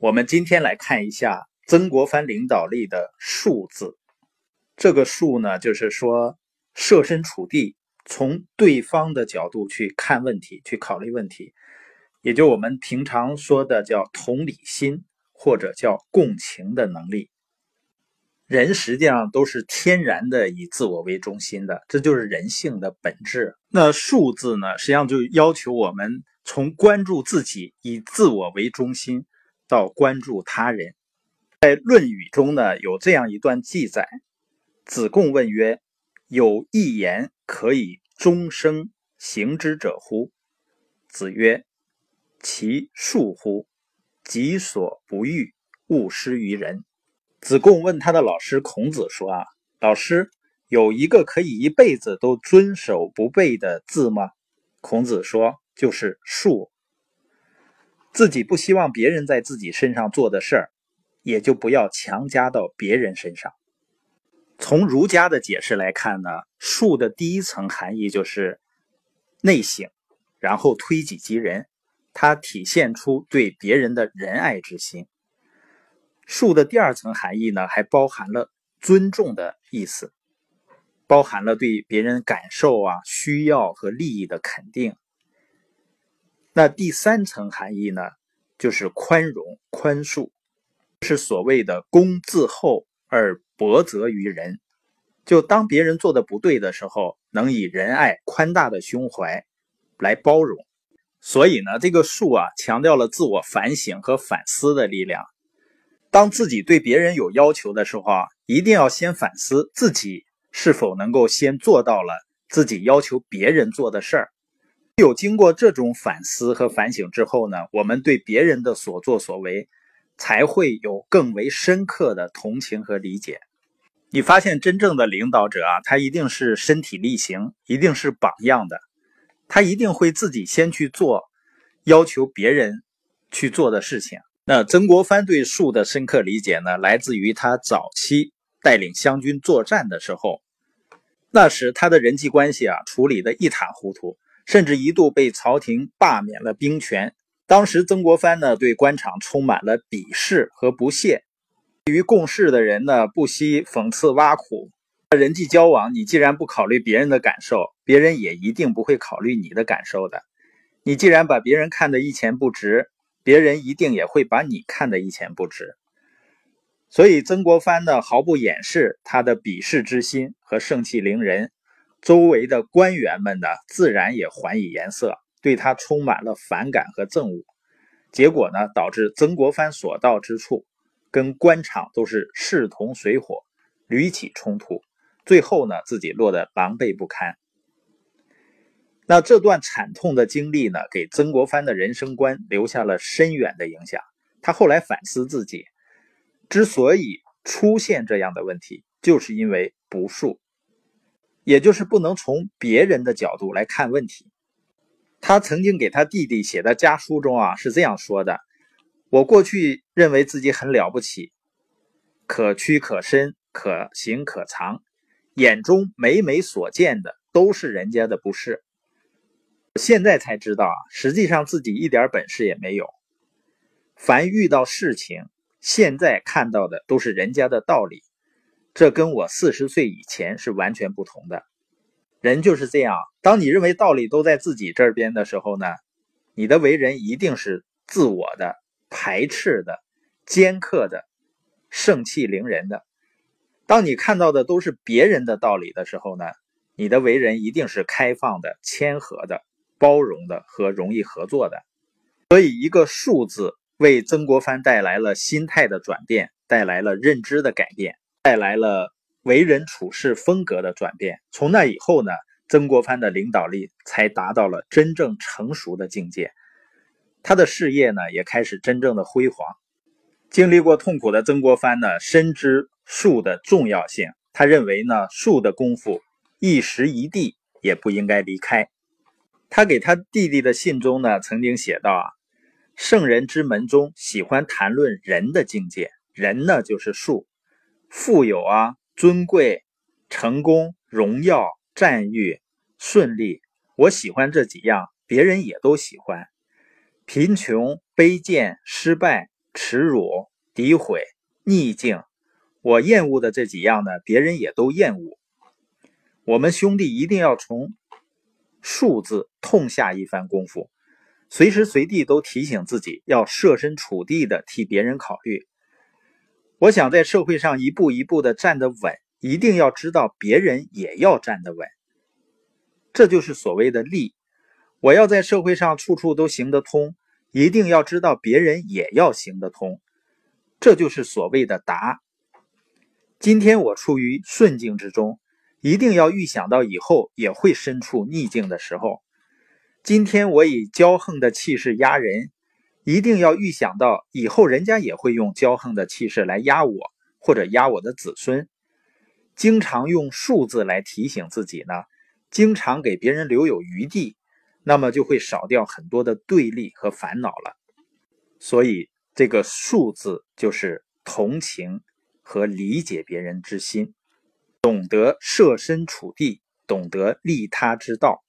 我们今天来看一下曾国藩领导力的“术”字。这个“术”呢，就是说设身处地，从对方的角度去看问题，去考虑问题，也就我们平常说的叫同理心，或者叫共情的能力。人实际上都是天然的以自我为中心的，这就是人性的本质。那“数字呢，实际上就要求我们从关注自己，以自我为中心，到关注他人。在《论语》中呢，有这样一段记载：子贡问曰：“有一言可以终生行之者乎？”子曰：“其恕乎！己所不欲，勿施于人。”子贡问他的老师孔子说：“啊，老师，有一个可以一辈子都遵守不背的字吗？”孔子说：“就是恕。自己不希望别人在自己身上做的事儿，也就不要强加到别人身上。”从儒家的解释来看呢，恕的第一层含义就是内省，然后推己及人，它体现出对别人的仁爱之心。恕的第二层含义呢，还包含了尊重的意思，包含了对别人感受啊、需要和利益的肯定。那第三层含义呢，就是宽容、宽恕，是所谓的公自厚而薄责于人。就当别人做的不对的时候，能以仁爱、宽大的胸怀来包容。所以呢，这个恕啊，强调了自我反省和反思的力量。当自己对别人有要求的时候啊，一定要先反思自己是否能够先做到了自己要求别人做的事儿。有经过这种反思和反省之后呢，我们对别人的所作所为才会有更为深刻的同情和理解。你发现真正的领导者啊，他一定是身体力行，一定是榜样的，他一定会自己先去做要求别人去做的事情。那曾国藩对术的深刻理解呢，来自于他早期带领湘军作战的时候，那时他的人际关系啊处理的一塌糊涂，甚至一度被朝廷罢免了兵权。当时曾国藩呢对官场充满了鄙视和不屑，对于共事的人呢不惜讽刺挖苦。人际交往，你既然不考虑别人的感受，别人也一定不会考虑你的感受的。你既然把别人看得一钱不值。别人一定也会把你看得一钱不值，所以曾国藩呢毫不掩饰他的鄙视之心和盛气凌人，周围的官员们呢自然也还以颜色，对他充满了反感和憎恶。结果呢导致曾国藩所到之处，跟官场都是势同水火，屡起冲突，最后呢自己落得狼狈不堪。那这段惨痛的经历呢，给曾国藩的人生观留下了深远的影响。他后来反思自己，之所以出现这样的问题，就是因为不恕，也就是不能从别人的角度来看问题。他曾经给他弟弟写的家书中啊，是这样说的：“我过去认为自己很了不起，可屈可伸，可行可藏，眼中每每所见的都是人家的不是。”现在才知道啊，实际上自己一点本事也没有。凡遇到事情，现在看到的都是人家的道理，这跟我四十岁以前是完全不同的。人就是这样，当你认为道理都在自己这边的时候呢，你的为人一定是自我的、排斥的、尖刻的、盛气凌人的。当你看到的都是别人的道理的时候呢，你的为人一定是开放的、谦和的。包容的和容易合作的，所以一个“数字为曾国藩带来了心态的转变，带来了认知的改变，带来了为人处事风格的转变。从那以后呢，曾国藩的领导力才达到了真正成熟的境界，他的事业呢也开始真正的辉煌。经历过痛苦的曾国藩呢，深知术的重要性，他认为呢，术的功夫一时一地也不应该离开。他给他弟弟的信中呢，曾经写道：“啊，圣人之门中喜欢谈论人的境界，人呢就是术，富有啊，尊贵、成功、荣耀、赞誉、顺利，我喜欢这几样，别人也都喜欢。贫穷、卑贱、失败、耻辱、诋毁、逆境，我厌恶的这几样呢，别人也都厌恶。我们兄弟一定要从数字痛下一番功夫，随时随地都提醒自己要设身处地的替别人考虑。我想在社会上一步一步的站得稳，一定要知道别人也要站得稳，这就是所谓的利。我要在社会上处处都行得通，一定要知道别人也要行得通，这就是所谓的达。今天我处于顺境之中，一定要预想到以后也会身处逆境的时候。今天我以骄横的气势压人。一定要预想到以后人家也会用骄横的气势来压我，或者压我的子孙。经常用数字来提醒自己呢，经常给别人留有余地，那么就会少掉很多的对立和烦恼了。所以这个数字就是同情和理解别人之心，懂得设身处地，懂得利他之道。